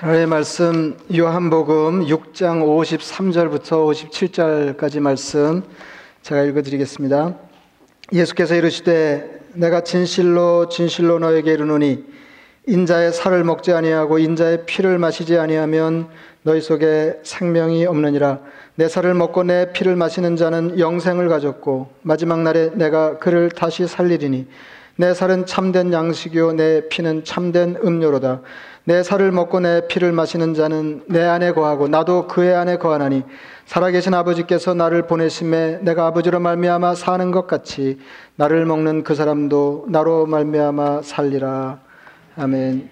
하나님의 말씀 요한복음 6장 53절부터 57절까지 말씀 제가 읽어드리겠습니다. 예수께서 이르시되 내가 진실로 진실로 너에게 이르노니 인자의 살을 먹지 아니하고 인자의 피를 마시지 아니하면 너희 속에 생명이 없느니라 내 살을 먹고 내 피를 마시는 자는 영생을 가졌고 마지막 날에 내가 그를 다시 살리리니 내 살은 참된 양식이요 내 피는 참된 음료로다 내 살을 먹고 내 피를 마시는 자는 내 안에 거하고 나도 그의 안에 거하나니 살아계신 아버지께서 나를 보내심에 내가 아버지로 말미암아 사는 것 같이 나를 먹는 그 사람도 나로 말미암아 살리라 아멘.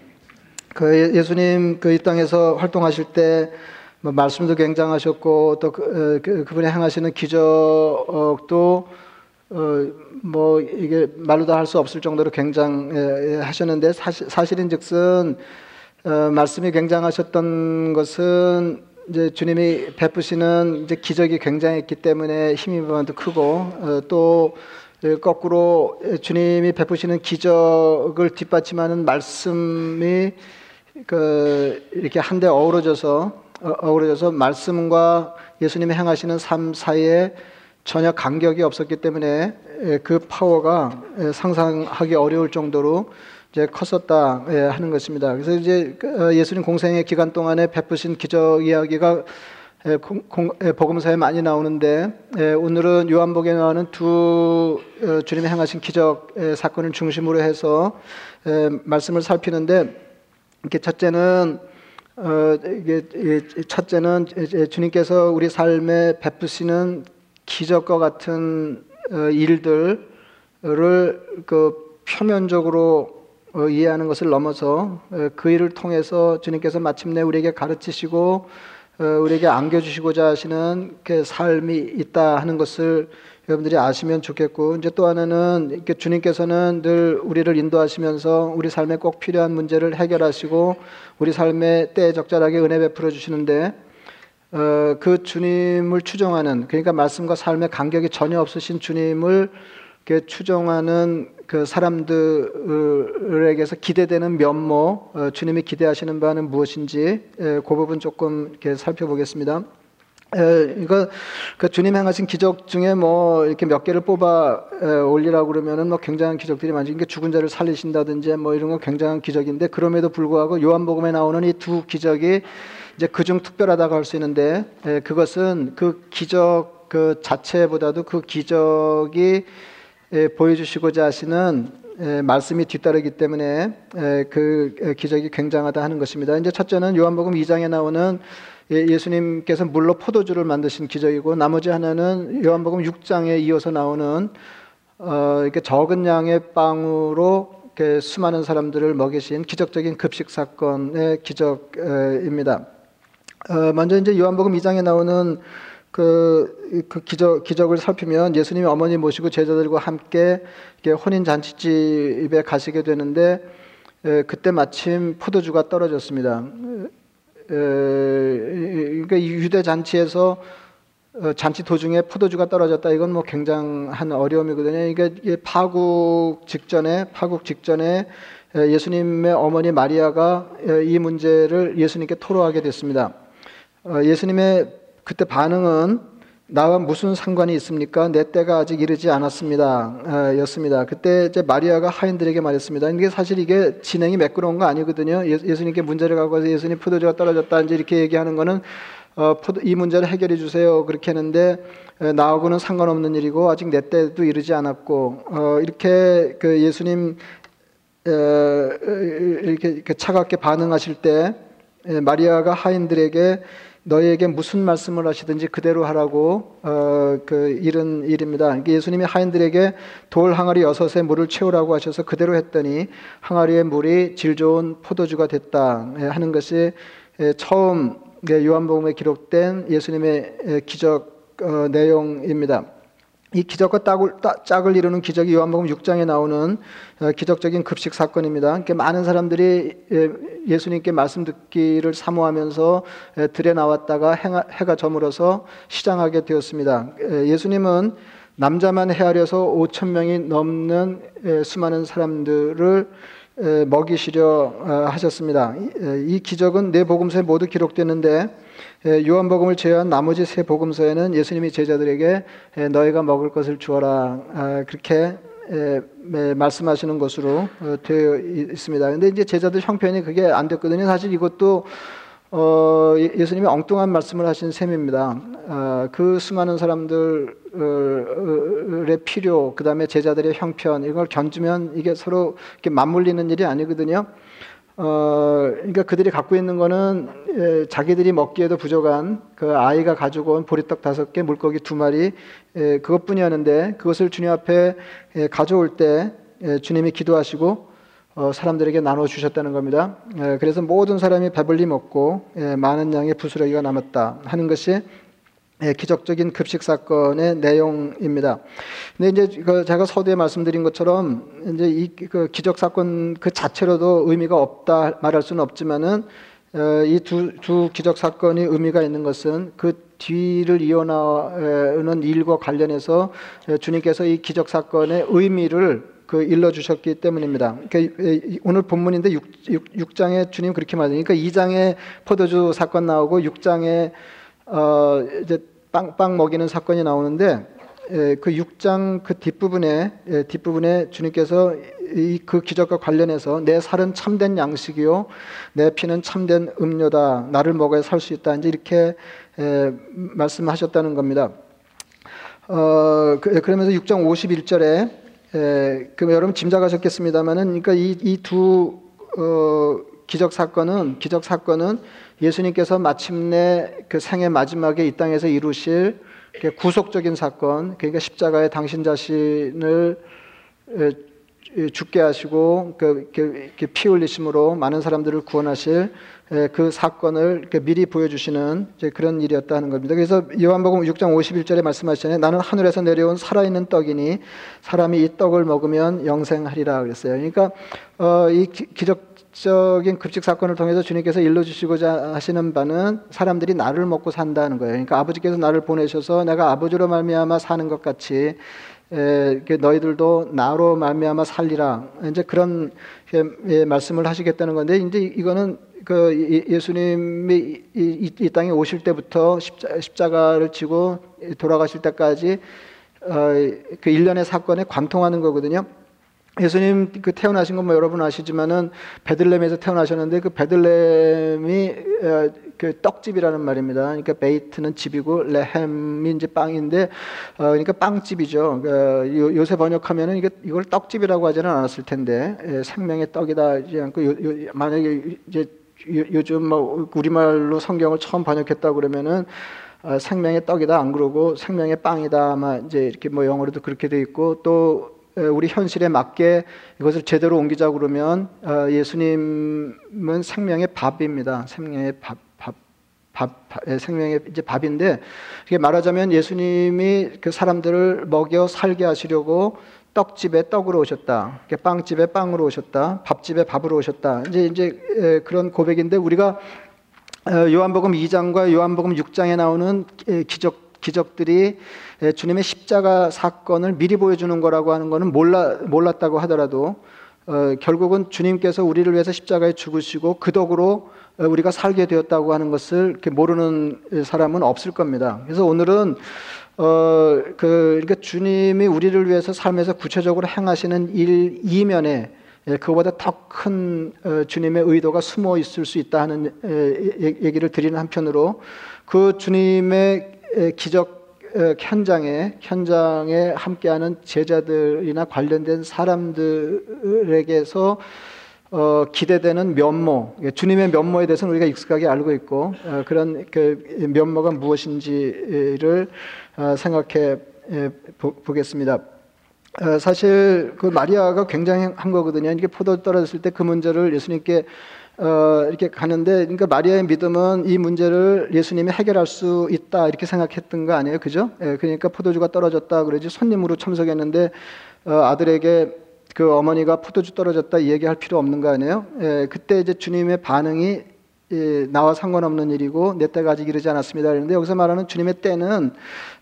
그 예수님 그 이 땅에서 활동하실 때뭐 말씀도 굉장하셨고 또 그, 그, 그분이 행하시는 기적도 어, 뭐 이게 말로도 할수 없을 정도로 굉장하셨는데 사실, 사실인즉슨 어, 말씀이 굉장하셨던 것은 이제 주님이 베푸시는 이제 기적이 굉장했기 때문에 힘이 더 크고 어, 또 거꾸로 주님이 베푸시는 기적을 뒷받침하는 말씀이 그 이렇게 한데 어우러져서 어, 어우러져서 말씀과 예수님이 행하시는 삶 사이에 전혀 간격이 없었기 때문에 그 파워가 상상하기 어려울 정도로 이제 컸었다 예, 하는 것입니다. 그래서 이제 그, 어, 예수님 공생의 기간 동안에 베푸신 기적 이야기가 복음서에 많이 나오는데 오늘은 요한복음에 나오는 두 어, 주님이 행하신 기적 사건을 중심으로 해서 말씀을 살피는데 첫째는 어, 이게 첫째는 주님께서 우리 삶에 베푸시는 기적과 같은 일들을 그 표면적으로 어, 이해하는 것을 넘어서 어, 그 일을 통해서 주님께서 마침내 우리에게 가르치시고 어, 우리에게 안겨주시고자 하시는 그 삶이 있다 하는 것을 여러분들이 아시면 좋겠고 이제 또 하나는 이렇게 주님께서는 늘 우리를 인도하시면서 우리 삶에 꼭 필요한 문제를 해결하시고 우리 삶에 때 적절하게 은혜 베풀어 주시는데 어, 그 주님을 추종하는 그러니까 말씀과 삶의 간격이 전혀 없으신 주님을 추종하는 그 사람들에게서 기대되는 면모, 어, 주님이 기대하시는 바는 무엇인지 그 부분 조금 이렇게 살펴보겠습니다. 이거 그 주님 행하신 기적 중에 뭐 이렇게 몇 개를 뽑아 올리라고 그러면은 뭐 굉장한 기적들이 많죠. 그러니까 죽은 자를 살리신다든지 뭐 이런 건 굉장한 기적인데 그럼에도 불구하고 요한복음에 나오는 이 두 기적이 이제 그중 특별하다고 할 수 있는데 그것은 그 기적 그 자체보다도 그 기적이 예, 보여주시고자 하시는 예, 말씀이 뒤따르기 때문에 예, 그 기적이 굉장하다 하는 것입니다. 이제 첫째는 요한복음 2장에 나오는 예수님께서 물로 포도주를 만드신 기적이고 나머지 하나는 요한복음 6장에 이어서 나오는 어, 이렇게 적은 양의 빵으로 수많은 사람들을 먹이신 기적적인 급식 사건의 기적입니다. 어, 먼저 이제 요한복음 2장에 나오는 그, 그 기적, 기적을 살피면 예수님이 어머니 모시고 제자들과 함께 혼인 잔치집에 가시게 되는데 에, 그때 마침 포도주가 떨어졌습니다. 에, 그러니까 유대 잔치에서 어, 잔치 도중에 포도주가 떨어졌다. 이건 뭐 굉장한 어려움이거든요. 이게 파국 직전에 파국 직전에 예수님의 어머니 마리아가 이 문제를 예수님께 토로하게 됐습니다. 어, 예수님의 그때 반응은 나와 무슨 상관이 있습니까? 내 때가 아직 이르지 않았습니다. 아, 였습니다. 그때 이제 마리아가 하인들에게 말했습니다. 이게 사실 이게 진행이 매끄러운 거 아니거든요. 예, 예수님께 문제를 갖고 와서 예수님 포도주가 떨어졌다. 이제 이렇게 얘기하는 거는 어, 이 문제를 해결해 주세요. 그렇게 했는데 에, 나하고는 상관없는 일이고 아직 내 때도 이르지 않았고 어, 이렇게 그 예수님 에, 이렇게, 차갑게 반응하실 때 에, 마리아가 하인들에게 너희에게 무슨 말씀을 하시든지 그대로 하라고 어, 그 이런 일입니다. 예수님이 하인들에게 돌 항아리 여섯에 물을 채우라고 하셔서 그대로 했더니 항아리의 물이 질 좋은 포도주가 됐다 예, 하는 것이 예, 처음 요한복음에 기록된 예수님의 기적 어, 내용입니다. 이 기적과 짝을, 짝을 이루는 기적이 요한복음 6장에 나오는 어, 기적적인 급식 사건입니다. 많은 사람들이 예, 예수님께 말씀 듣기를 사모하면서 예, 들에 나왔다가 해가 저물어서 시장하게 되었습니다. 예, 예수님은 남자만 헤아려서 5천 명이 넘는 수많은 사람들을 먹이시려 하셨습니다. 이 기적은 네 복음서에 모두 기록되는데 요한복음을 제외한 나머지 세 복음서에는 예수님이 제자들에게 너희가 먹을 것을 주어라 아, 그렇게 말씀하시는 것으로 어, 되어 있습니다. 근데 이제 제자들 형편이 그게 안 됐거든요. 사실 이것도 어, 예, 예수님이 엉뚱한 말씀을 하신 셈입니다. 어, 그 수많은 사람들의 필요, 그 다음에 제자들의 형편, 이걸 견주면 이게 서로 이렇게 맞물리는 일이 아니거든요. 어, 그러니까 그들이 갖고 있는 거는 에, 자기들이 먹기에도 부족한 그 아이가 가지고 온 보리떡 다섯 개, 물고기 두 마리 에, 그것뿐이었는데 그것을 주님 앞에 에, 가져올 때 에, 주님이 기도하시고 어, 사람들에게 나눠 주셨다는 겁니다. 에, 그래서 모든 사람이 배불리 먹고 에, 많은 양의 부스러기가 남았다 하는 것이 예, 기적적인 급식 사건의 내용입니다. 근데 이제 그 제가 서두에 말씀드린 것처럼 이제 이 그 기적 사건 그 자체로도 의미가 없다 말할 수는 없지만은 어, 이두 두 기적 사건이 의미가 있는 것은 그 뒤를 이어나오는 일과 관련해서 주님께서 이 기적 사건의 의미를 그 일러 주셨기 때문입니다. 그러니까 오늘 본문인데 6, 6, 장에 주님 그렇게 말하니까 2장에 포도주 사건 나오고 6장에 어, 이제 빵빵 먹이는 사건이 나오는데 예, 그 6장 그 뒷부분에 예, 뒷부분에 주님께서 이 그 기적과 관련해서 내 살은 참된 양식이요 내 피는 참된 음료다 나를 먹어야 살 수 있다 이제 이렇게 예, 말씀하셨다는 겁니다. 어, 그, 그러면서 6장 51절에 예, 그 여러분 짐작하셨겠습니다만은 그러니까 이 이두 어, 기적 사건은 기적 사건은 예수님께서 마침내 그 생의 마지막에 이 땅에서 이루실 구속적인 사건, 그러니까 십자가에 당신 자신을 죽게 하시고 그, 피 흘리심으로 많은 사람들을 구원하실 그 사건을 미리 보여주시는 그런 일이었다는 겁니다. 그래서 요한복음 6장 51절에 말씀하시잖아요. 나는 하늘에서 내려온 살아있는 떡이니 사람이 이 떡을 먹으면 영생하리라 그랬어요. 그러니까 어, 이 기적 적인 급식 사건을 통해서 주님께서 일러주시고자 하시는 바는 사람들이 나를 먹고 산다는 거예요. 그러니까 아버지께서 나를 보내셔서 내가 아버지로 말미암아 사는 것 같이 에, 너희들도 나로 말미암아 살리라. 이제 그런 예, 말씀을 하시겠다는 건데 이제 이거는 그 예수님이 이, 이, 이 땅에 오실 때부터 십자, 가를 지고 돌아가실 때까지 어, 그 일련의 사건에 관통하는 거거든요. 예수님 그 태어나신 건 뭐 여러분 아시지만은 베들렘에서 태어나셨는데 그 어, 그 떡집이라는 말입니다. 그러니까 베이트는 집이고 레햄이 이제 빵인데 어 그러니까 빵집이죠. 그 요새 번역하면은 이게 이걸 떡집이라고 하지는 않았을 텐데 예, 생명의 떡이다 하지 않고 요, 요, 만약에 이제 요 즘 뭐 우리말로 성경을 처음 번역했다 그러면은 어, 생명의 떡이다 안 그러고 생명의 빵이다 아마 이제 이렇게 뭐 영어로도 그렇게 돼 있고 또 우리 현실에 맞게 이것을 제대로 옮기자 그러면 어, 예수님은 생명의 밥입니다. 생명의 밥, 밥, 생명의 이제 밥인데 이게 말하자면 예수님이 그 사람들을 먹여 살게 하시려고 떡집에 떡으로 오셨다. 빵집에 빵으로 오셨다. 밥집에 밥으로 오셨다. 이제 이제 그런 고백인데 우리가 어, 요한복음 2장과 요한복음 6장에 나오는 기적 기적들이 주님의 십자가 사건을 미리 보여주는 거라고 하는 것은 몰라, 몰랐다고 하더라도 어, 결국은 주님께서 우리를 위해서 십자가에 죽으시고 그 덕으로 우리가 살게 되었다고 하는 것을 모르는 사람은 없을 겁니다. 그래서 오늘은 어, 그, 그러니까 주님이 우리를 위해서 삶에서 구체적으로 행하시는 일 이면에 예, 그보다 더큰 어, 주님의 의도가 숨어 있을 수 있다 하는 얘기를 드리는 한편으로 그 주님의 기적 현장에 현장에 함께하는 제자들이나 관련된 사람들에게서 어, 기대되는 면모, 주님의 면모에 대해서는 우리가 익숙하게 알고 있고 어, 그런 그 면모가 무엇인지를 어, 생각해 보, 보겠습니다. 어, 사실 그 마리아가 굉장한 거거든요. 이게 포도 떨어졌을 때 그 문제를 예수님께 어, 이렇게 가는데, 그러니까 마리아의 믿음은 이 문제를 예수님이 해결할 수 있다 이렇게 생각했던 거 아니에요, 그죠? 예, 그러니까 포도주가 떨어졌다 그러지 손님으로 참석했는데 어, 아들에게 그 어머니가 포도주 떨어졌다 얘기할 필요 없는 거 아니에요? 예, 그때 이제 주님의 반응이 예, 나와 상관없는 일이고 내 때가 아직 이르지 않았습니다. 그런데 여기서 말하는 주님의 때는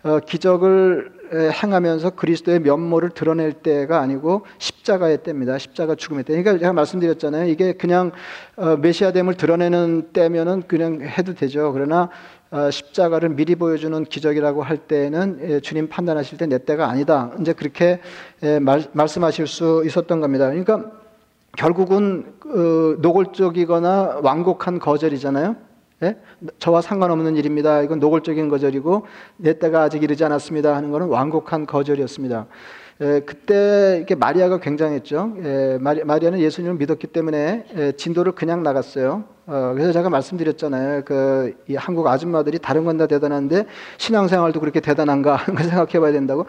어, 기적을 행하면서 그리스도의 면모를 드러낼 때가 아니고 십자가의 때입니다. 십자가 죽음의 때. 그러니까 제가 말씀드렸잖아요. 이게 그냥 어, 메시아됨을 드러내는 때면은 그냥 해도 되죠. 그러나 어, 십자가를 미리 보여주는 기적이라고 할 때는 에, 주님 판단하실 때 내 때가 아니다. 이제 그렇게 에, 말, 말씀하실 수 있었던 겁니다. 그러니까 결국은 어, 노골적이거나 완곡한 거절이잖아요. 예? 저와 상관없는 일입니다. 이건 노골적인 거절이고 내 때가 아직 이르지 않았습니다 하는 것은 완곡한 거절이었습니다. 예, 그때 이렇게 마리아가 굉장했죠. 예, 마리, 마리아는 예수님을 믿었기 때문에 예, 진도를 그냥 나갔어요. 어, 그래서 제가 말씀드렸잖아요. 그 한국 아줌마들이 다른 건 다 대단한데 신앙생활도 그렇게 대단한가 하는 걸 생각해봐야 된다고.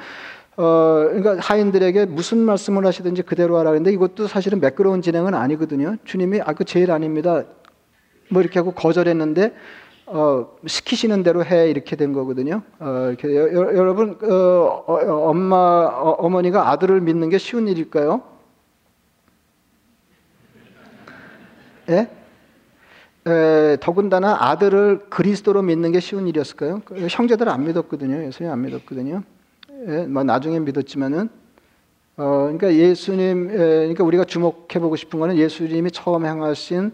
어, 그러니까 하인들에게 무슨 말씀을 하시든지 그대로 하라. 근데 이것도 사실은 매끄러운 진행은 아니거든요. 주님이 아, 그 제 일 아닙니다. 뭐 이렇게 하고 거절했는데 어, 시키시는 대로 해 이렇게 된 거거든요. 어, 이렇게 여러분 어, 어, 엄마 어머니가 아들을 믿는 게 쉬운 일일까요? 예? 에, 더군다나 아들을 그리스도로 믿는 게 쉬운 일이었을까요? 그 형제들 안 믿었거든요. 예수님 안 믿었거든요. 예, 뭐 나중에 믿었지만은 어, 그러니까 예수님, 에, 그러니까 우리가 주목해 보고 싶은 거는 예수님이 처음 행하신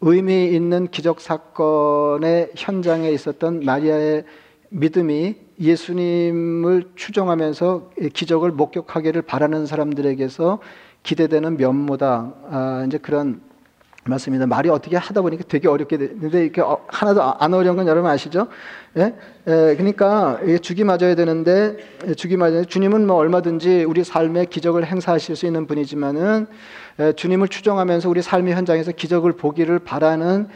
의미 있는 기적 사건의 현장에 있었던 마리아의 믿음이 예수님을 추종하면서 기적을 목격하기를 바라는 사람들에게서 기대되는 면모다. 아, 이제 그런 맞습니다. 말이 어떻게 하다 보니까 되게 어렵게 되는데 이렇게 어, 하나도 안 어려운 건 여러분 아시죠? 예? 예 그러니까 죽이 맞아야 되는데 죽이 맞아야 주님은 뭐 얼마든지 우리 삶에 기적을 행사하실 수 있는 분이지만은 예, 주님을 추종하면서 우리 삶의 현장에서 기적을 보기를 바라는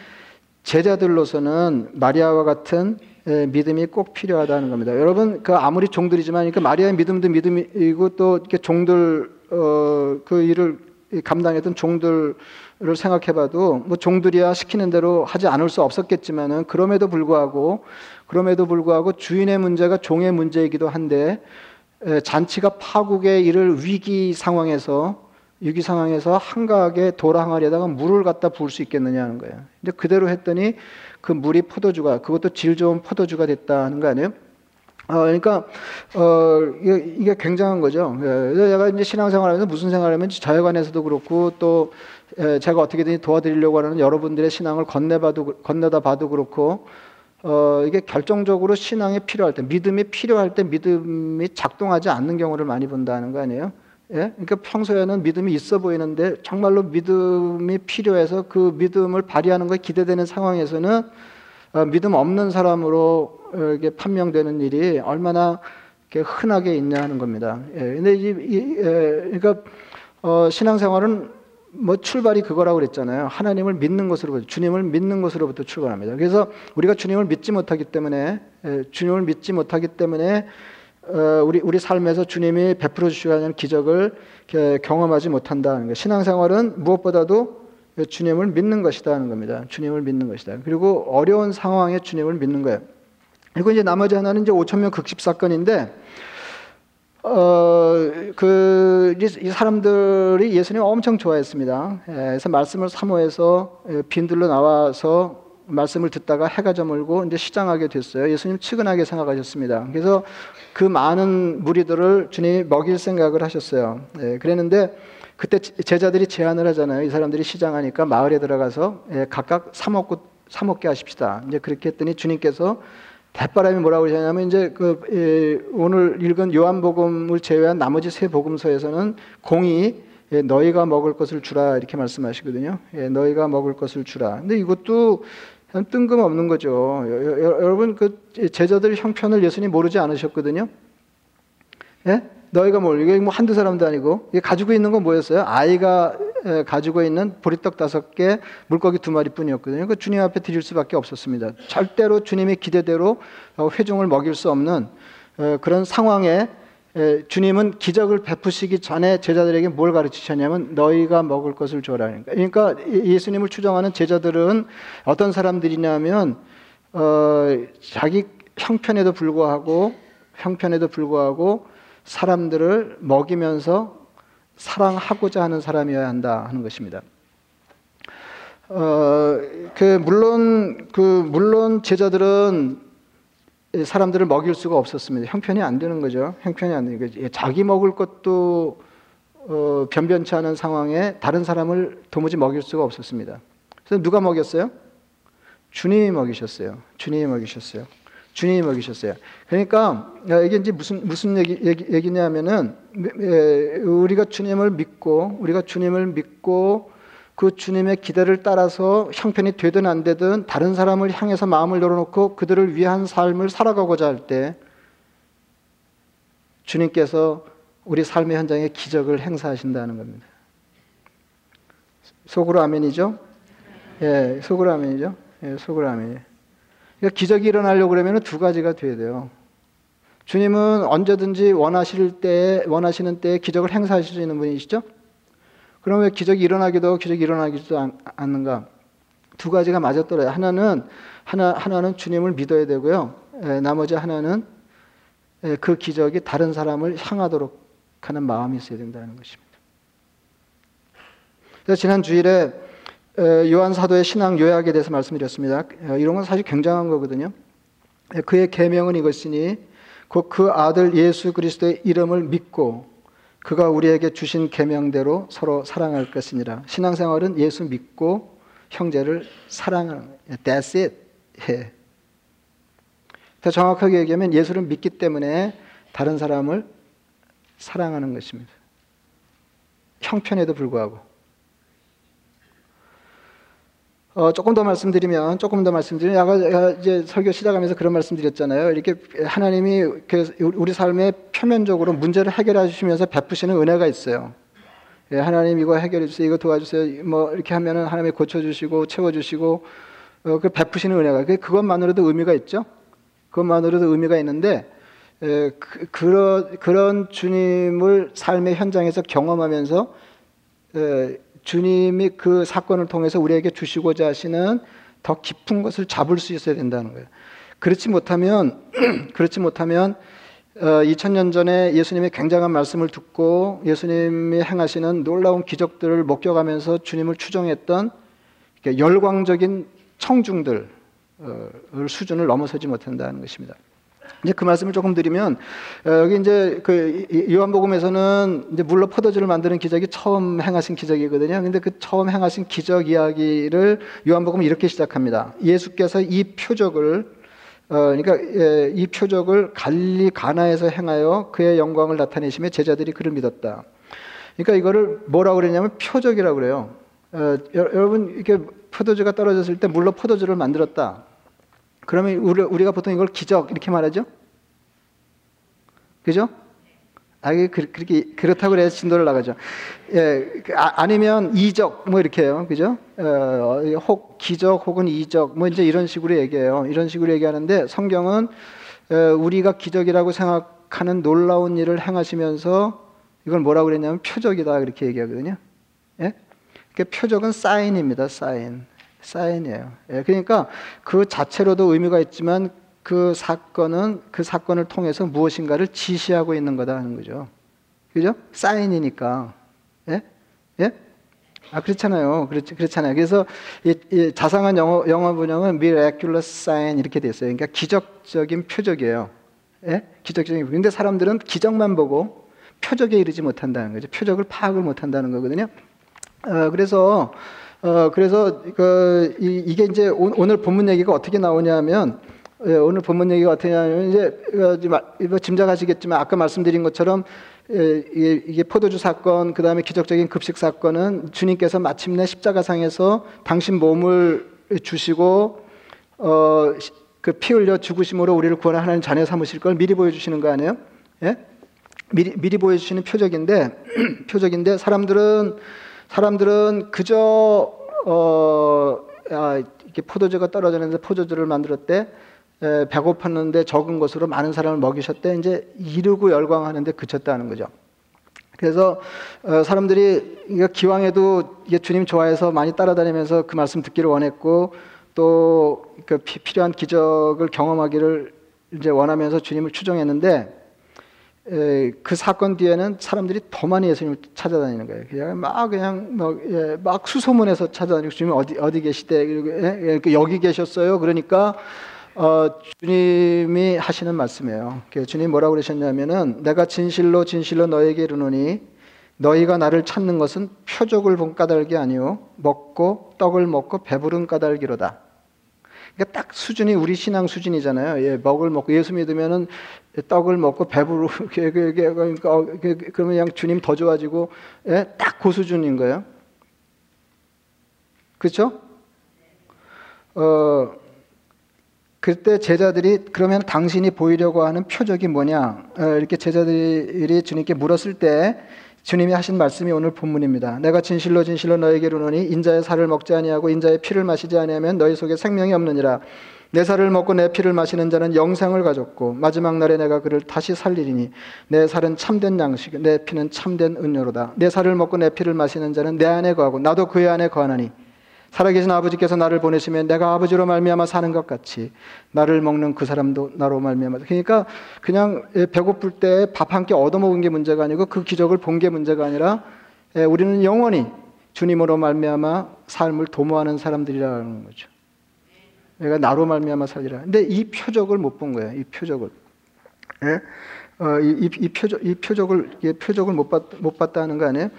제자들로서는 마리아와 같은 예, 믿음이 꼭 필요하다는 겁니다. 여러분 그 아무리 종들이지만 그 마리아의 믿음도 믿음이고 또 이렇게 종들 어, 그 일을 감당했던 종들 를 생각해봐도 뭐 종들이야 시키는 대로 하지 않을 수 없었겠지만은 그럼에도 불구하고 그럼에도 불구하고 주인의 문제가 종의 문제이기도 한데 잔치가 파국에 이를 위기 상황에서 위기 상황에서 한가하게 돌아항하려다가 물을 갖다 부을 수 있겠느냐는 거예요. 근데 그대로 했더니 그 물이 포도주가 그것도 질 좋은 포도주가 됐다는 거 아니에요? 어, 그러니까 어, 이게, 이게 굉장한 거죠. 그래서 제가 이제 신앙생활하면서 무슨 생활하면 자유관에서도 그렇고 또 제가 어떻게든 도와드리려고 하는 여러분들의 신앙을 건네봐도 건네다 봐도 그렇고 어, 이게 결정적으로 신앙이 필요할 때, 믿음이 필요할 때 믿음이 작동하지 않는 경우를 많이 본다는 거 아니에요? 예? 그러니까 평소에는 믿음이 있어 보이는데 정말로 믿음이 필요해서 그 믿음을 발휘하는 것에 기대되는 상황에서는 어, 믿음 없는 사람으로 이게 판명되는 일이 얼마나 흔하게 있냐 하는 겁니다. 예, 근데 이, 이 예, 그러니까 어, 신앙생활은 뭐 출발이 그거라고 그랬잖아요. 하나님을 믿는 것으로부터 주님을 믿는 것으로부터 출발합니다. 그래서 우리가 주님을 믿지 못하기 때문에 예, 주님을 믿지 못하기 때문에 어, 우리 우리 삶에서 주님이 베풀어 하는 기적을 경험하지 못한다는 거예요. 신앙생활은 무엇보다도 주님을 믿는 것이다 는 겁니다. 주님을 믿는 것이다. 그리고 어려운 상황에 주님을 믿는 거예요. 그리고 이제 나머지 하나는 이제 5천 명 극집 사건인데 어, 그, 이 사람들이 예수님 엄청 좋아했습니다. 예, 그래서 말씀을 사모해서 예, 빈들로 나와서 말씀을 듣다가 해가 저물고 이제 시장하게 됐어요. 예수님 측은하게 생각하셨습니다. 그래서 그 많은 무리들을 주님이 먹일 생각을 하셨어요. 예, 그랬는데 그때 제자들이 제안을 하잖아요. 이 사람들이 시장하니까 마을에 들어가서 예, 각각 사 먹고 사 먹게 하십시다. 이제 그렇게 했더니 주님께서 대바람이 뭐라고 하냐면 이제 그 예, 오늘 읽은 요한복음을 제외한 나머지 세 복음서에서는 공이 예, 너희가 먹을 것을 주라 이렇게 말씀하시거든요. 예, 너희가 먹을 것을 주라. 근데 이것도 뜬금없는 거죠. 여러분 그 제자들 형편을 예수님 모르지 않으셨거든요. 예? 너희가 뭘 이게 뭐 한두 사람도 아니고 이게 가지고 있는 건 뭐였어요? 아이가 가지고 있는 보리떡 다섯 개, 물고기 두 마리 뿐이었거든요. 그 주님 앞에 드릴 수밖에 없었습니다. 절대로 주님의 기대대로 어, 회중을 먹일 수 없는 어, 그런 상황에 주님은 기적을 베푸시기 전에 제자들에게 뭘 가르치셨냐면 너희가 먹을 것을 줘라. 그러니까 예수님을 추정하는 제자들은 어떤 사람들이냐면 어, 자기 형편에도 불구하고 형편에도 불구하고 사람들을 먹이면서 사랑하고자 하는 사람이어야 한다 하는 것입니다. 어, 그 물론 그 물론 제자들은 사람들을 먹일 수가 없었습니다. 형편이 안 되는 거죠. 형편이 안 되는 거죠. 자기 먹을 것도 어, 변변치 않은 상황에 다른 사람을 도무지 먹일 수가 없었습니다. 그래서 누가 먹였어요? 주님이 먹이셨어요. 주님이 먹이셨어요. 주님이 먹이셨어요. 그러니까 이게 이제 무슨 무슨 얘기, 얘기 얘기 냐면은 우리가 주님을 믿고 우리가 주님을 믿고 그 주님의 기대를 따라서 형편이 되든 안 되든 다른 사람을 향해서 마음을 열어놓고 그들을 위한 삶을 살아가고자 할 때 주님께서 우리 삶의 현장에 기적을 행사하신다는 겁니다. 속으로 아멘이죠? 예, 속으로 아멘이죠? 예, 속으로 아멘이에요. 그러니까 기적이 일어나려고 그러면 두 가지가 돼야 돼요. 주님은 언제든지 원하실 때, 원하시는 때에 기적을 행사하실 수 있는 분이시죠? 그럼 왜 기적이 일어나기도 기적이 일어나기도 않, 않는가? 두 가지가 맞았더라요. 하나는, 하나, 하나는 주님을 믿어야 되고요. 에, 나머지 하나는 에, 그 기적이 다른 사람을 향하도록 하는 마음이 있어야 된다는 것입니다. 그래서 지난 주일에 요한 사도의 신앙 요약에 대해서 말씀드렸습니다. 이런 건 사실 굉장한 거거든요. 그의 계명은 이것이니 곧 그 아들 예수 그리스도의 이름을 믿고 그가 우리에게 주신 계명대로 서로 사랑할 것이니라. 신앙생활은 예수 믿고 형제를 사랑하는 That's it. 예. 더 정확하게 얘기하면 예수를 믿기 때문에 다른 사람을 사랑하는 것입니다. 형편에도 불구하고. 어, 조금 더 말씀드리면, 조금 더 말씀드리면, 아까 이제 설교 시작하면서 그런 말씀드렸잖아요. 이렇게 하나님이 우리 삶에 표면적으로 문제를 해결해 주시면서 베푸시는 은혜가 있어요. 예, 하나님 이거 해결해 주세요, 이거 도와주세요. 뭐 이렇게 하면은 하나님이 고쳐주시고 채워주시고 어, 그 베푸시는 은혜가 그 그것만으로도 의미가 있죠. 그것만으로도 의미가 있는데 에, 그, 그런 그런 주님을 삶의 현장에서 경험하면서 에, 주님이 그 사건을 통해서 우리에게 주시고자 하시는 더 깊은 것을 잡을 수 있어야 된다는 거예요. 그렇지 못하면 그렇지 못하면 어, 2000년 전에 예수님의 굉장한 말씀을 듣고 예수님이 행하시는 놀라운 기적들을 목격하면서 주님을 추종했던 열광적인 청중들 어, 수준을 넘어서지 못한다는 것입니다. 이제 그 말씀을 조금 드리면 어, 여기 이제 그 요한복음에서는 이제 물로 포도주를 만드는 기적이 처음 행하신 기적이거든요. 근데 그 처음 행하신 기적 이야기를 요한복음은 이렇게 시작합니다. 예수께서 이 표적을 어, 그러니까 예, 이 표적을 갈리 가나에서 행하여 그의 영광을 나타내시며 제자들이 그를 믿었다. 그러니까 이거를 뭐라고 그러냐면 표적이라고 그래요. 어, 여러분 이렇게 포도주가 떨어졌을 때 물로 포도주를 만들었다. 그러면 우리, 가 보통 이걸 기적 이렇게 말하죠? 그죠? 아, 그렇게, 그렇다고 그래야 진도를 나가죠. 예, 그, 아, 니면 이적, 뭐 이렇게 해요. 그죠? 어, 혹, 기적 혹은 이적, 뭐 이제 이런 식으로 얘기해요. 이런 식으로 얘기하는데 성경은 어, 우리가 기적이라고 생각하는 놀라운 일을 행하시면서 이걸 뭐라고 그랬냐면 표적이다. 그렇게 얘기하거든요. 예? 그 표적은 사인입니다. 사인. 사인이에요. 예, 그러니까 그 자체로도 의미가 있지만 그 사건은 그 사건을 통해서 무엇인가를 지시하고 있는 거다 하는 거죠. 그죠? 사인이니까. 예? 예? 아, 그렇잖아요. 그렇지, 그렇잖아요. 그래서 이, 이 자상한 영어, 영어 번역은 miraculous sign 이렇게 돼 있어요. 그러니까 기적적인 표적이에요. 예? 기적적인. 근데 사람들은 기적만 보고 표적에 이르지 못한다는 거죠. 표적을 파악을 못한다는 거거든요. 어, 그래서 어, 그래서 그 이, 이게 이제 오, 늘 본문 얘기가 어떻게 나오냐면 예, 오늘 본문 얘기가 어떻게 나오냐면 이제 뭐 짐작하시겠지만 아까 말씀드린 것처럼 예, 이게, 포도주 사건 그 다음에 기적적인 급식 사건은 주님께서 마침내 십자가상에서 당신 몸을 주시고 어, 그피 흘려 죽으심으로 우리를 구원하 하나님 자녀 삼으실 걸 미리 보여주시는 거 아니에요? 예? 미리 미리 보여주시는 표적인데 표적인데 사람들은 사람들은 그저 어, 아, 이렇게 포도주가 떨어졌는데 포도주를 만들었대. 에, 배고팠는데 적은 것으로 많은 사람을 먹이셨대. 이제 이르고 열광하는데 그쳤다는 거죠. 그래서 어, 사람들이 이거 기왕에도 이게 주님 좋아해서 많이 따라다니면서 그 말씀 듣기를 원했고 또 그 필요한 기적을 경험하기를 이제 원하면서 주님을 추종했는데 에, 그 사건 뒤에는 사람들이 더 많이 예수님을 찾아다니는 거예요. 그냥 막 그냥 막, 예, 막 수소문해서 찾아다니고 주님 어디 어디 계시대 예, 예, 여기 계셨어요. 그러니까 어, 주님이 하시는 말씀이에요. 주님 뭐라고 그러셨냐면은 내가 진실로 진실로 너에게 이르노니 너희가 나를 찾는 것은 표적을 본 까닭이 아니요 먹고 떡을 먹고 배부른 까닭이로다. 그러니까 딱 수준이 우리 신앙 수준이잖아요. 예, 먹을 먹고 예수 믿으면은 떡을 먹고 배부르게 그러니까 어, 그러면 그냥 주님 더 좋아지고 예, 딱그 수준인 거예요. 그렇죠? 어 그때 제자들이 그러면 당신이 보이려고 하는 표적이 뭐냐 어, 이렇게 제자들이 주님께 물었을 때 주님이 하신 말씀이 오늘 본문입니다. 내가 진실로 진실로 너에게 이르노니 인자의 살을 먹지 아니하고 인자의 피를 마시지 아니하면 너희 속에 생명이 없느니라. 내 살을 먹고 내 피를 마시는 자는 영생을 가졌고 마지막 날에 내가 그를 다시 살리리니 내 살은 참된 양식 내 피는 참된 은료로다. 내 살을 먹고 내 피를 마시는 자는 내 안에 거하고 나도 그의 안에 거하나니 살아계신 아버지께서 나를 보내시면 내가 아버지로 말미암아 사는 것 같이 나를 먹는 그 사람도 나로 말미암아 그러니까 그냥 배고플 때 밥 한 끼 얻어먹은 게 문제가 아니고 그 기적을 본 게 문제가 아니라 우리는 영원히 주님으로 말미암아 삶을 도모하는 사람들이라는 거죠. 내가 나로 말미암아 살리라. 근데 이 표적을 못 본 거예요. 이 표적을. 예? 어, 이, 이, 표적, 이 표적을, 이 표적을 못, 봤, 못 봤다는 거 아니에요?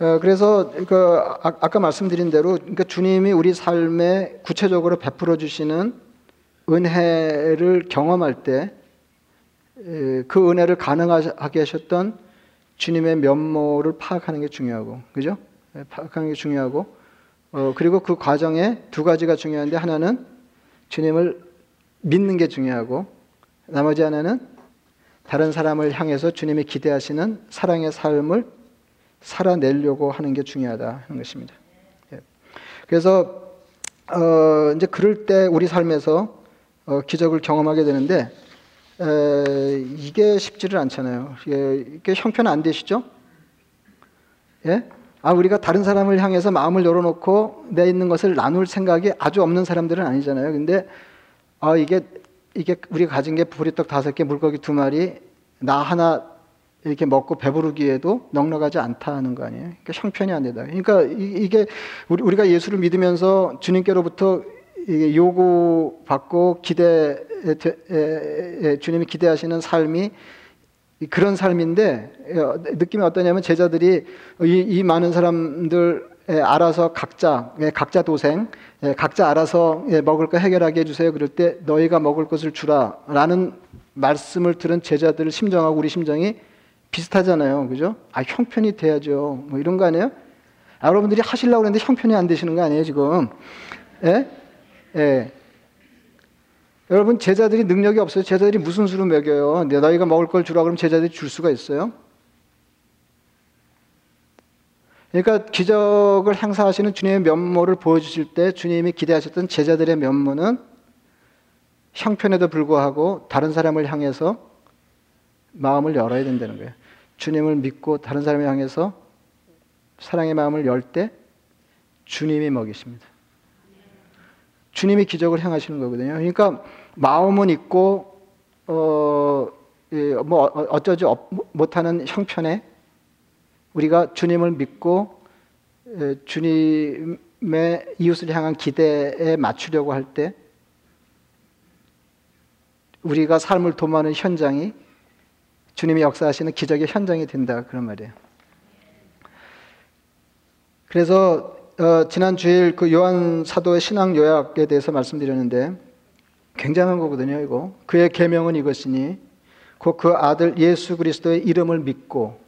어, 그래서 그, 아, 까 말씀드린 대로 그러니까 주님이 우리 삶에 구체적으로 베풀어 주시는 은혜를 경험할 때 그 은혜를 가능하게 하셨던 주님의 면모를 파악하는 게 중요하고, 그죠? 예, 파악하는 게 중요하고, 어, 그리고 그 과정에 두 가지가 중요한데 하나는 주님을 믿는 게 중요하고, 나머지 하나는 다른 사람을 향해서 주님이 기대하시는 사랑의 삶을 살아내려고 하는 게 중요하다 하는 것입니다. 예. 그래서 어 이제 그럴 때 우리 삶에서 어 기적을 경험하게 되는데 에 이게 쉽지를 않잖아요. 이게 형편 안 되시죠? 예? 아 우리가 다른 사람을 향해서 마음을 열어놓고 내 있는 것을 나눌 생각이 아주 없는 사람들은 아니잖아요. 근데 아 이게 이게 우리가 가진 게 보리떡 다섯 개, 물고기 두 마리, 나 하나 이렇게 먹고 배부르기에도 넉넉하지 않다는 거 아니에요? 그러니까 형편이 안 되다. 그러니까 이 게 우리 가 예수를 믿으면서 주님께로부터 요구받고 기대 주님이 기대하시는 삶이 그런 삶인데 느낌이 어떠냐면 제자들이 이, 이 많은 사람들 예, 알아서 각자 예, 각자 도생 예, 각자 알아서 먹을 거 해결하게 해주세요. 그럴 때 너희가 먹을 것을 주라라는 말씀을 들은 제자들 심정하고 우리 심정이 비슷하잖아요, 그죠? 아 형편이 돼야죠. 뭐 이런 거 아니에요? 아, 여러분들이 하시려고 그랬는데 형편이 안 되시는 거 아니에요 지금? 예? 예. 여러분 제자들이 능력이 없어요. 제자들이 무슨 수로 먹여요? 너희가 먹을 걸 주라 그러면 제자들이 줄 수가 있어요? 그러니까 기적을 행사하시는 주님의 면모를 보여주실 때 주님이 기대하셨던 제자들의 면모는 형편에도 불구하고 다른 사람을 향해서 마음을 열어야 된다는 거예요. 주님을 믿고 다른 사람을 향해서 사랑의 마음을 열 때 주님이 먹이십니다. 주님이 기적을 행하시는 거거든요. 그러니까 마음은 있고 어, 예, 뭐 어쩌지 못하는 형편에 우리가 주님을 믿고 주님의 이웃을 향한 기대에 맞추려고 할 때 우리가 삶을 도모하는 현장이 주님이 역사하시는 기적의 현장이 된다 그런 말이에요. 그래서 어, 지난 주일 그 요한 사도의 신앙 요약에 대해서 말씀드렸는데 굉장한 거거든요. 이거 그의 계명은 이것이니 곧 그 아들 예수 그리스도의 이름을 믿고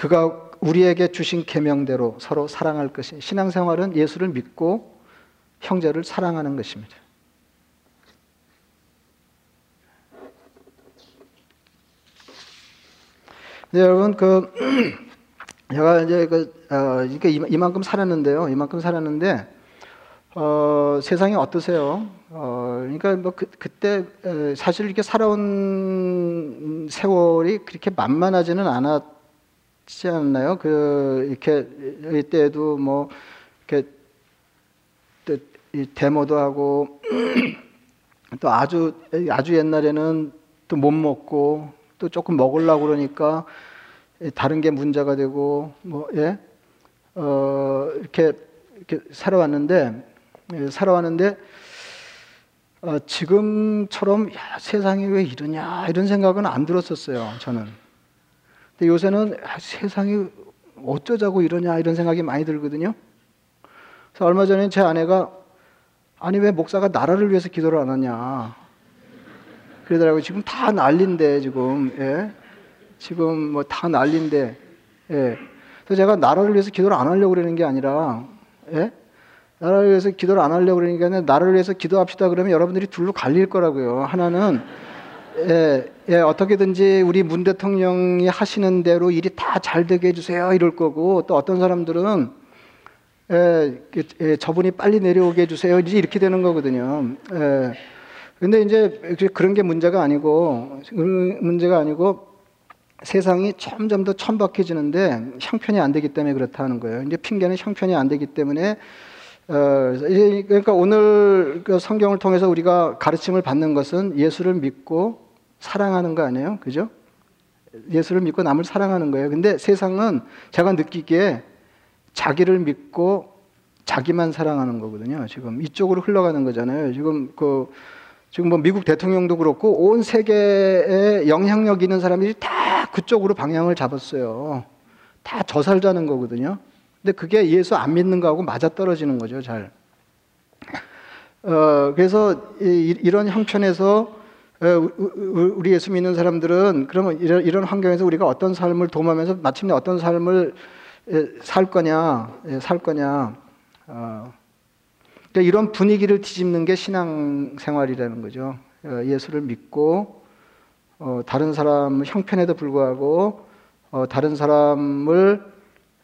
그가 우리에게 주신 계명대로 서로 사랑할 것이 신앙생활은 예수를 믿고 형제를 사랑하는 것입니다. 네, 여러분 그 제가 이제 그 어, 이게 이만큼 살았는데요. 이만큼 살았는데 어, 세상이 어떠세요? 어, 그러니까 뭐 그, 그때 사실 이렇게 살아온 세월이 그렇게 만만하지는 않았. 있지 않나요? 그 이렇게 이때도 뭐 이렇게 이 데모도 하고 또 아주 아주 옛날에는 또 못 먹고 또 조금 먹으려고 그러니까 다른 게 문제가 되고 뭐 예. 어, 이렇게 이렇게 살아왔는데 예, 살아왔는데 어, 지금처럼 야, 세상이 왜 이러냐 이런 생각은 안 들었었어요. 저는. 근데 요새는 아, 세상이 어쩌자고 이러냐 이런 생각이 많이 들거든요. 그래서 얼마 전에 제 아내가 아니 왜 목사가 나라를 위해서 기도를 안 하냐 그러더라고요. 지금 다 난린데 지금 예? 지금 뭐 다 난린데 예. 그래서 제가 나라를 위해서 기도를 안 하려고 그러는 게 아니라 예? 나라를 위해서 기도를 안 하려고 아니라 나라를 위해서 기도합시다 그러면 여러분들이 둘로 갈릴 거라고요. 하나는 예, 예, 어떻게든지 우리 문 대통령이 하시는 대로 일이 다 잘 되게 해주세요 이럴 거고 또 어떤 사람들은 예, 예, 저분이 빨리 내려오게 해주세요 이렇게 되는 거거든요. 예. 근데 이제 그런 게 문제가 아니고 문제가 아니고 세상이 점점 더 천박해지는데 형편이 안 되기 때문에 그렇다는 거예요. 이제 핑계는 형편이 안 되기 때문에 어, 그러니까 오늘 그 성경을 통해서 우리가 가르침을 받는 것은 예수를 믿고 사랑하는 거 아니에요? 그죠? 예수를 믿고 남을 사랑하는 거예요. 근데 세상은 제가 느끼기에 자기를 믿고 자기만 사랑하는 거거든요. 지금 이쪽으로 흘러가는 거잖아요. 지금 그 지금 뭐 미국 대통령도 그렇고 온 세계에 영향력 있는 사람들이 다 그쪽으로 방향을 잡았어요. 다 저 살자는 거거든요. 근데 그게 예수 안 믿는 거하고 맞아 떨어지는 거죠, 잘. 어, 그래서 이, 이런 형편에서 어, 우리 예수 믿는 사람들은 그러면 이런, 이런 환경에서 우리가 어떤 삶을 도모하면서 마침내 어떤 삶을 살 거냐, 살 거냐. 어, 그러니까 이런 분위기를 뒤집는 게 신앙 생활이라는 거죠. 어, 예수를 믿고 어, 다른 사람 형편에도 불구하고 어, 다른 사람을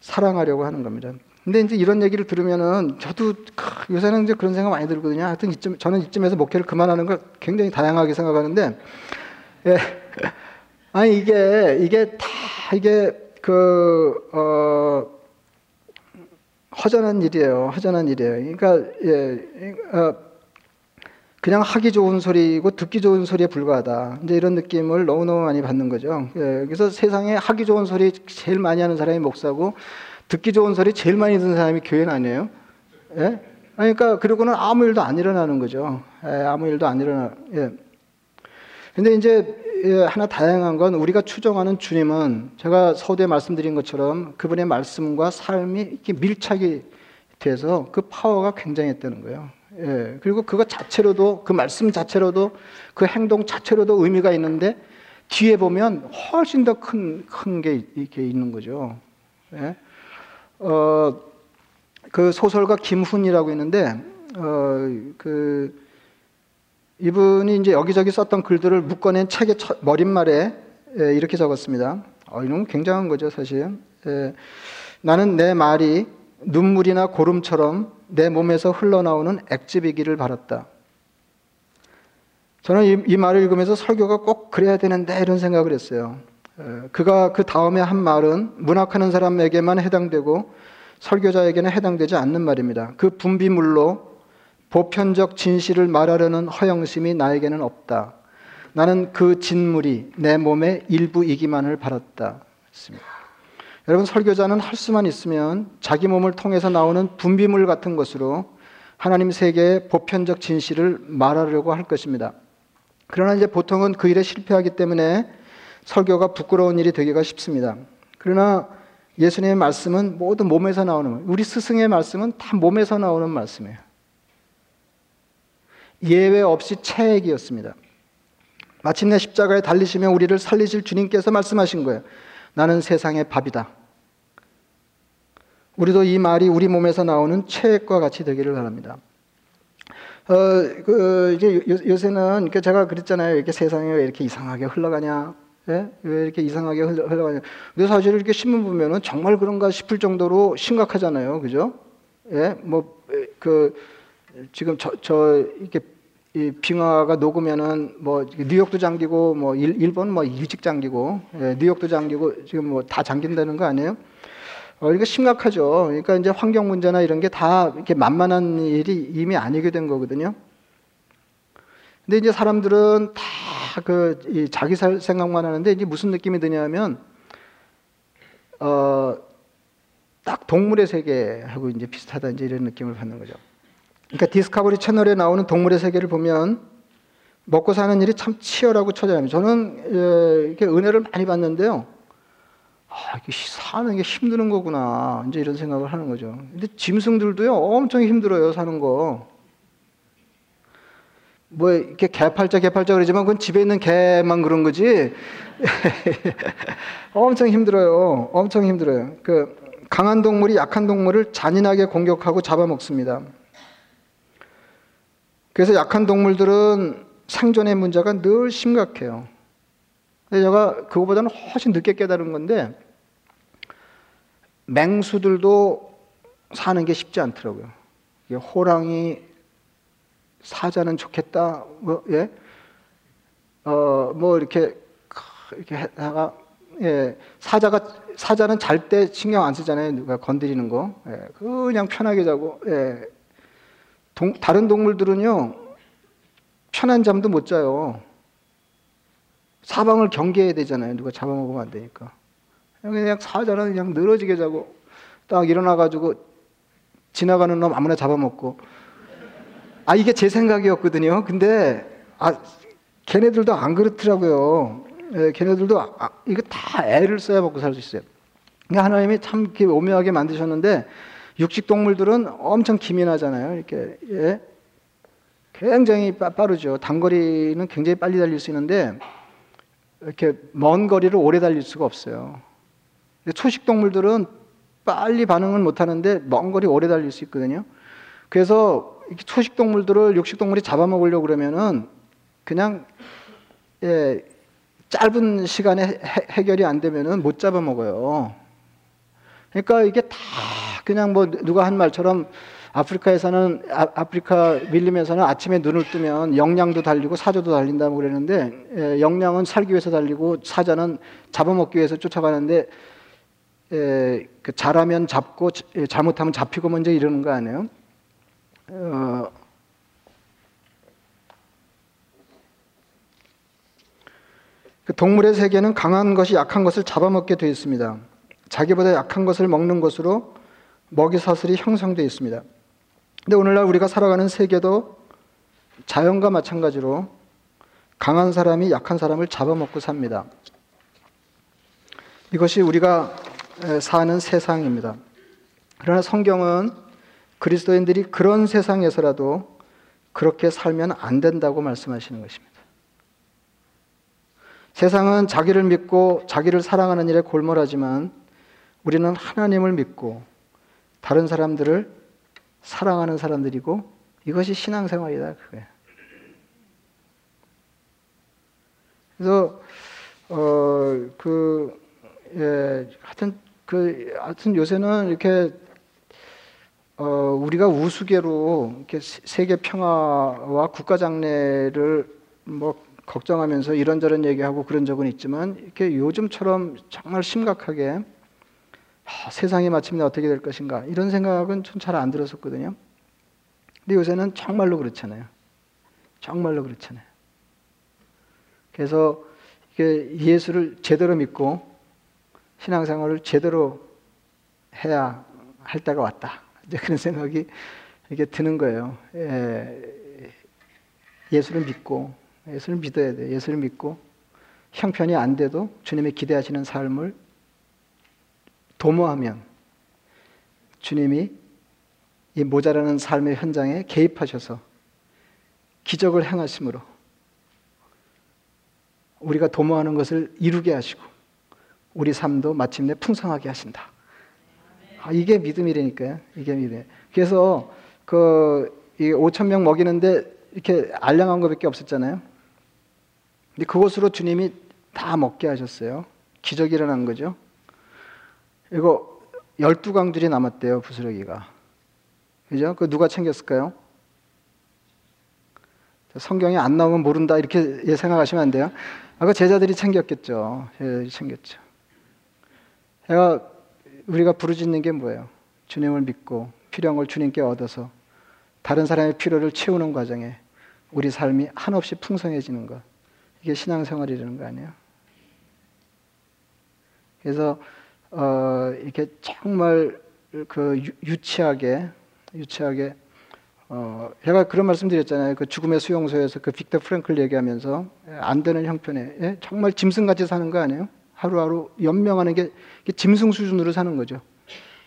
사랑하려고 하는 겁니다. 근데 이제 이런 얘기를 들으면은 저도 요새는 이제 그런 생각 많이 들거든요. 하여튼 이쯤 저는 이쯤에서 목회를 그만하는 걸 굉장히 다양하게 생각하는데, 예. 아니 이게 이게 다 이게 그 어. 허전한 일이에요. 허전한 일이에요. 그러니까 예, 어, 그냥 하기 좋은 소리고 듣기 좋은 소리에 불과하다. 이제 이런 느낌을 너무너무 많이 받는 거죠. 예, 그래서 세상에 하기 좋은 소리 제일 많이 하는 사람이 목사고 듣기 좋은 소리 제일 많이 듣는 사람이 교회는 아니에요. 예? 그러니까 그리고는 아무 일도 안 일어나는 거죠. 예, 아무 일도 안 일어나. 예. 근데 이제 예, 하나 다양한 건 우리가 추정하는 주님은 제가 서두에 말씀드린 것처럼 그분의 말씀과 삶이 이렇게 밀착이 돼서 그 파워가 굉장했다는 거예요. 예, 그리고 그것 자체로도 그 말씀 자체로도 그 행동 자체로도 의미가 있는데 뒤에 보면 훨씬 더 큰 큰게 이렇게 있는 거죠. 예? 어, 그 소설가 김훈이라고 있는데 어, 그 이분이 이제 여기저기 썼던 글들을 묶어낸 책의 머릿말에 예, 이렇게 적었습니다. 어, 이런 굉장한 거죠, 사실. 예, 나는 내 말이 눈물이나 고름처럼 내 몸에서 흘러나오는 액즙이기를 바랐다. 저는 이, 이, 말을 읽으면서 설교가 꼭 그래야 되는데 이런 생각을 했어요. 예, 그가 그 다음에 한 말은 문학하는 사람에게만 해당되고 설교자에게는 해당되지 않는 말입니다. 그 분비물로 보편적 진실을 말하려는 허영심이 나에게는 없다. 나는 그 진물이 내 몸의 일부이기만을 바랐다. 했습니다. 여러분 설교자는 할 수만 있으면 자기 몸을 통해서 나오는 분비물 같은 것으로 하나님 세계의 보편적 진실을 말하려고 할 것입니다. 그러나 이제 보통은 그 일에 실패하기 때문에 설교가 부끄러운 일이 되기가 쉽습니다. 그러나 예수님의 말씀은 모두 몸에서 나오는 우리 스승의 말씀은 다 몸에서 나오는 말씀이에요. 예외 없이 체액이었습니다. 마침내 십자가에 달리시며 우리를 살리실 주님께서 말씀하신 거예요. 나는 세상의 밥이다. 우리도 이 말이 우리 몸에서 나오는 체액과 같이 되기를 바랍니다. 어, 그, 이제 요, 새는 제가 그랬잖아요. 이렇게 세상이 왜 이렇게 이상하게 흘러가냐. 예? 왜 이렇게 이상하게 흘러, 흘러가냐. 근데 사실 이렇게 신문 보면은 정말 그런가 싶을 정도로 심각하잖아요. 그죠? 예? 뭐, 그, 지금 저, 저 이렇게 이 빙하가 녹으면은 뭐 뉴욕도 잠기고 뭐 일, 본뭐 일찍 잠기고 예, 뉴욕도 잠기고 지금 뭐 다 잠긴다는 거 아니에요? 어, 이거 심각하죠. 그러니까 이제 환경 문제나 이런 게 다 이렇게 만만한 일이 이미 아니게 된 거거든요. 근데 이제 사람들은 다 그 자기 살 생각만 하는데 이제 무슨 느낌이 드냐면 어, 딱 동물의 세계하고 이제 비슷하다 이제 이런 느낌을 받는 거죠. 그러니까 디스커버리 채널에 나오는 동물의 세계를 보면 먹고 사는 일이 참 치열하고 처절합니다. 저는 예, 이렇게 은혜를 많이 받는데요. 아, 이게 사는 게 힘드는 거구나. 이제 이런 생각을 하는 거죠. 근데 짐승들도요, 엄청 힘들어요, 사는 거. 뭐, 이렇게 개팔자, 개팔자 그러지만 그건 집에 있는 개만 그런 거지. 엄청 힘들어요. 엄청 힘들어요. 그, 강한 동물이 약한 동물을 잔인하게 공격하고 잡아먹습니다. 그래서 약한 동물들은 생존의 문제가 늘 심각해요. 제가 그거보다는 훨씬 늦게 깨달은 건데 맹수들도 사는 게 쉽지 않더라고요. 호랑이 사자는 좋겠다. 뭐, 예? 어, 뭐 이렇게 이렇게 하다가 예, 사자가 사자는 잘 때 신경 안 쓰잖아요. 누가 건드리는 거. 예, 그냥 편하게 자고. 예. 동, 다른 동물들은요. 편한 잠도 못 자요. 사방을 경계해야 되잖아요. 누가 잡아먹으면 안 되니까. 그냥 사자는 그냥 늘어지게 자고 딱 일어나 가지고 지나가는 놈 아무나 잡아먹고. 아, 이게 제 생각이었거든요. 근데, 아, 걔네들도 안 그렇더라고요. 예, 걔네들도 아, 이거 다 애를 써야 먹고 살 수 있어요. 그러니까 하나님이 참 이렇게 오묘하게 만드셨는데 육식 동물들은 엄청 기민하잖아요. 이렇게 예. 굉장히 빠르죠. 단거리는 굉장히 빨리 달릴 수 있는데 이렇게 먼 거리를 오래 달릴 수가 없어요. 초식 동물들은 빨리 반응은 못 하는데 먼 거리 오래 달릴 수 있거든요. 그래서 초식 동물들을 육식 동물이 잡아먹으려고 그러면은 그냥 예, 짧은 시간에 해결이 안 되면은 못 잡아먹어요. 그러니까 이게 다 그냥 뭐 누가 한 말처럼 아프리카에서는 아프리카 밀림에서는 아침에 눈을 뜨면 영양도 달리고 사자도 달린다고 그러는데 예, 영양은 살기 위해서 달리고 사자는 잡아먹기 위해서 쫓아가는데 예, 그 잘하면 잡고 예, 잘못하면 잡히고 먼저 이러는 거 아니에요? 어, 그 동물의 세계는 강한 것이 약한 것을 잡아먹게 되어 있습니다. 자기보다 약한 것을 먹는 것으로 먹이 사슬이 형성되어 있습니다. 근데 오늘날 우리가 살아가는 세계도 자연과 마찬가지로 강한 사람이 약한 사람을 잡아먹고 삽니다. 이것이 우리가 사는 세상입니다. 그러나 성경은 그리스도인들이 그런 세상에서라도 그렇게 살면 안 된다고 말씀하시는 것입니다. 세상은 자기를 믿고 자기를 사랑하는 일에 골몰하지만 우리는 하나님을 믿고 다른 사람들을 사랑하는 사람들이고 이것이 신앙생활이다 그게. 그래서 어그 예, 하여튼 그 하여튼 요새는 이렇게 어 우리가 우스개로 이렇게 세계 평화와 국가 장래를 뭐 걱정하면서 이런저런 얘기하고 그런 적은 있지만 이렇게 요즘처럼 정말 심각하게 아, 세상이 마침내 어떻게 될 것인가 이런 생각은 좀잘안 들었었거든요. 근데 요새는 정말로 그렇잖아요. 정말로 그렇잖아요. 그래서 이게 예수를 제대로 믿고 신앙생활을 제대로 해야 할 때가 왔다. 이제 그런 생각이 이렇게 드는 거예요. 예, 예수를 믿고 예수를 믿어야 돼. 예수를 믿고 형편이 안 돼도 주님이 기대하시는 삶을 도모하면 주님이 이 모자라는 삶의 현장에 개입하셔서 기적을 행하심으로 우리가 도모하는 것을 이루게 하시고 우리 삶도 마침내 풍성하게 하신다. 아, 이게 믿음이라니까요. 이게 믿음. 그래서 그 5천 명 먹이는데 이렇게 알량한 것밖에 없었잖아요. 근데 그것으로 주님이 다 먹게 하셨어요. 기적이 일어난 거죠. 이거 열두 강들이 남았대요, 부스러기가. 그죠? 그 누가 챙겼을까요? 성경에 안 나오면 모른다 이렇게 예, 생각하시면 안 돼요. 아까 제자들이 챙겼겠죠. 제자들이 챙겼죠. 제가 우리가 부르짖는 게 뭐예요? 주님을 믿고 필요한 걸 주님께 얻어서 다른 사람의 필요를 채우는 과정에 우리 삶이 한없이 풍성해지는 것. 이게 신앙생활이라는 거 아니에요? 그래서 어, 이렇게 정말 그 유- 유치하게 유치하게 어, 제가 그런 말씀드렸잖아요. 그 죽음의 수용소에서 그 빅터 프랭클 얘기하면서 예, 안 되는 형편에 예? 정말 짐승같이 사는 거 아니에요? 하루하루 연명하는 게 짐승 수준으로 사는 거죠.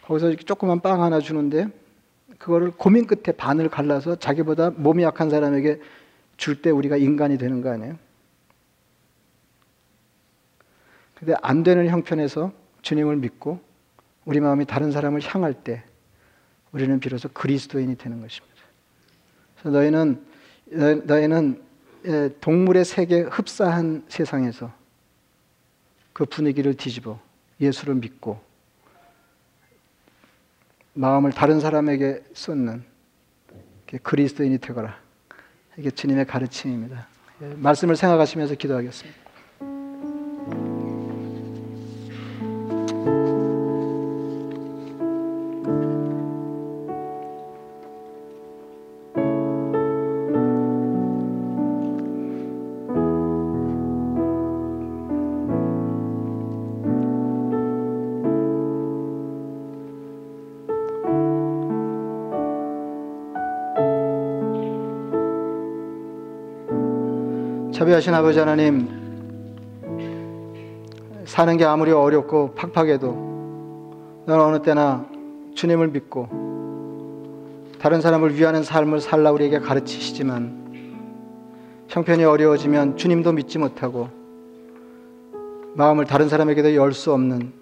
거기서 이렇게 조그만 빵 하나 주는데 그거를 고민 끝에 반을 갈라서 자기보다 몸이 약한 사람에게 줄 때 우리가 인간이 되는 거 아니에요? 근데 안 되는 형편에서 주님을 믿고 우리 마음이 다른 사람을 향할 때 우리는 비로소 그리스도인이 되는 것입니다. 그래서 너희는 너- 너희는 예, 동물의 세계 흡사한 세상에서 그 분위기를 뒤집어 예수를 믿고 마음을 다른 사람에게 쏟는 그리스도인이 되거라. 이게 주님의 가르침입니다. 예, 말씀을 생각하시면서 기도하겠습니다. 자비하신 아버지 하나님, 사는 게 아무리 어렵고 팍팍해도 너는 어느 때나 주님을 믿고 다른 사람을 위하는 삶을 살라 우리에게 가르치시지만 형편이 어려워지면 주님도 믿지 못하고 마음을 다른 사람에게도 열 수 없는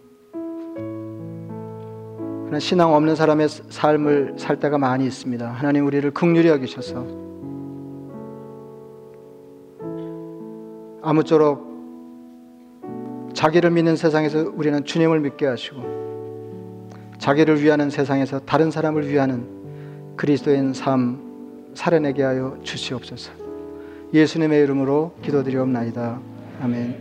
그런 신앙 없는 사람의 삶을 살 때가 많이 있습니다. 하나님 우리를 극률히 여기셔서 아무쪼록 자기를 믿는 세상에서 우리는 주님을 믿게 하시고 자기를 위하는 세상에서 다른 사람을 위하는 그리스도인 삶 살아내게 하여 주시옵소서. 예수님의 이름으로 기도드리옵나이다. 아멘.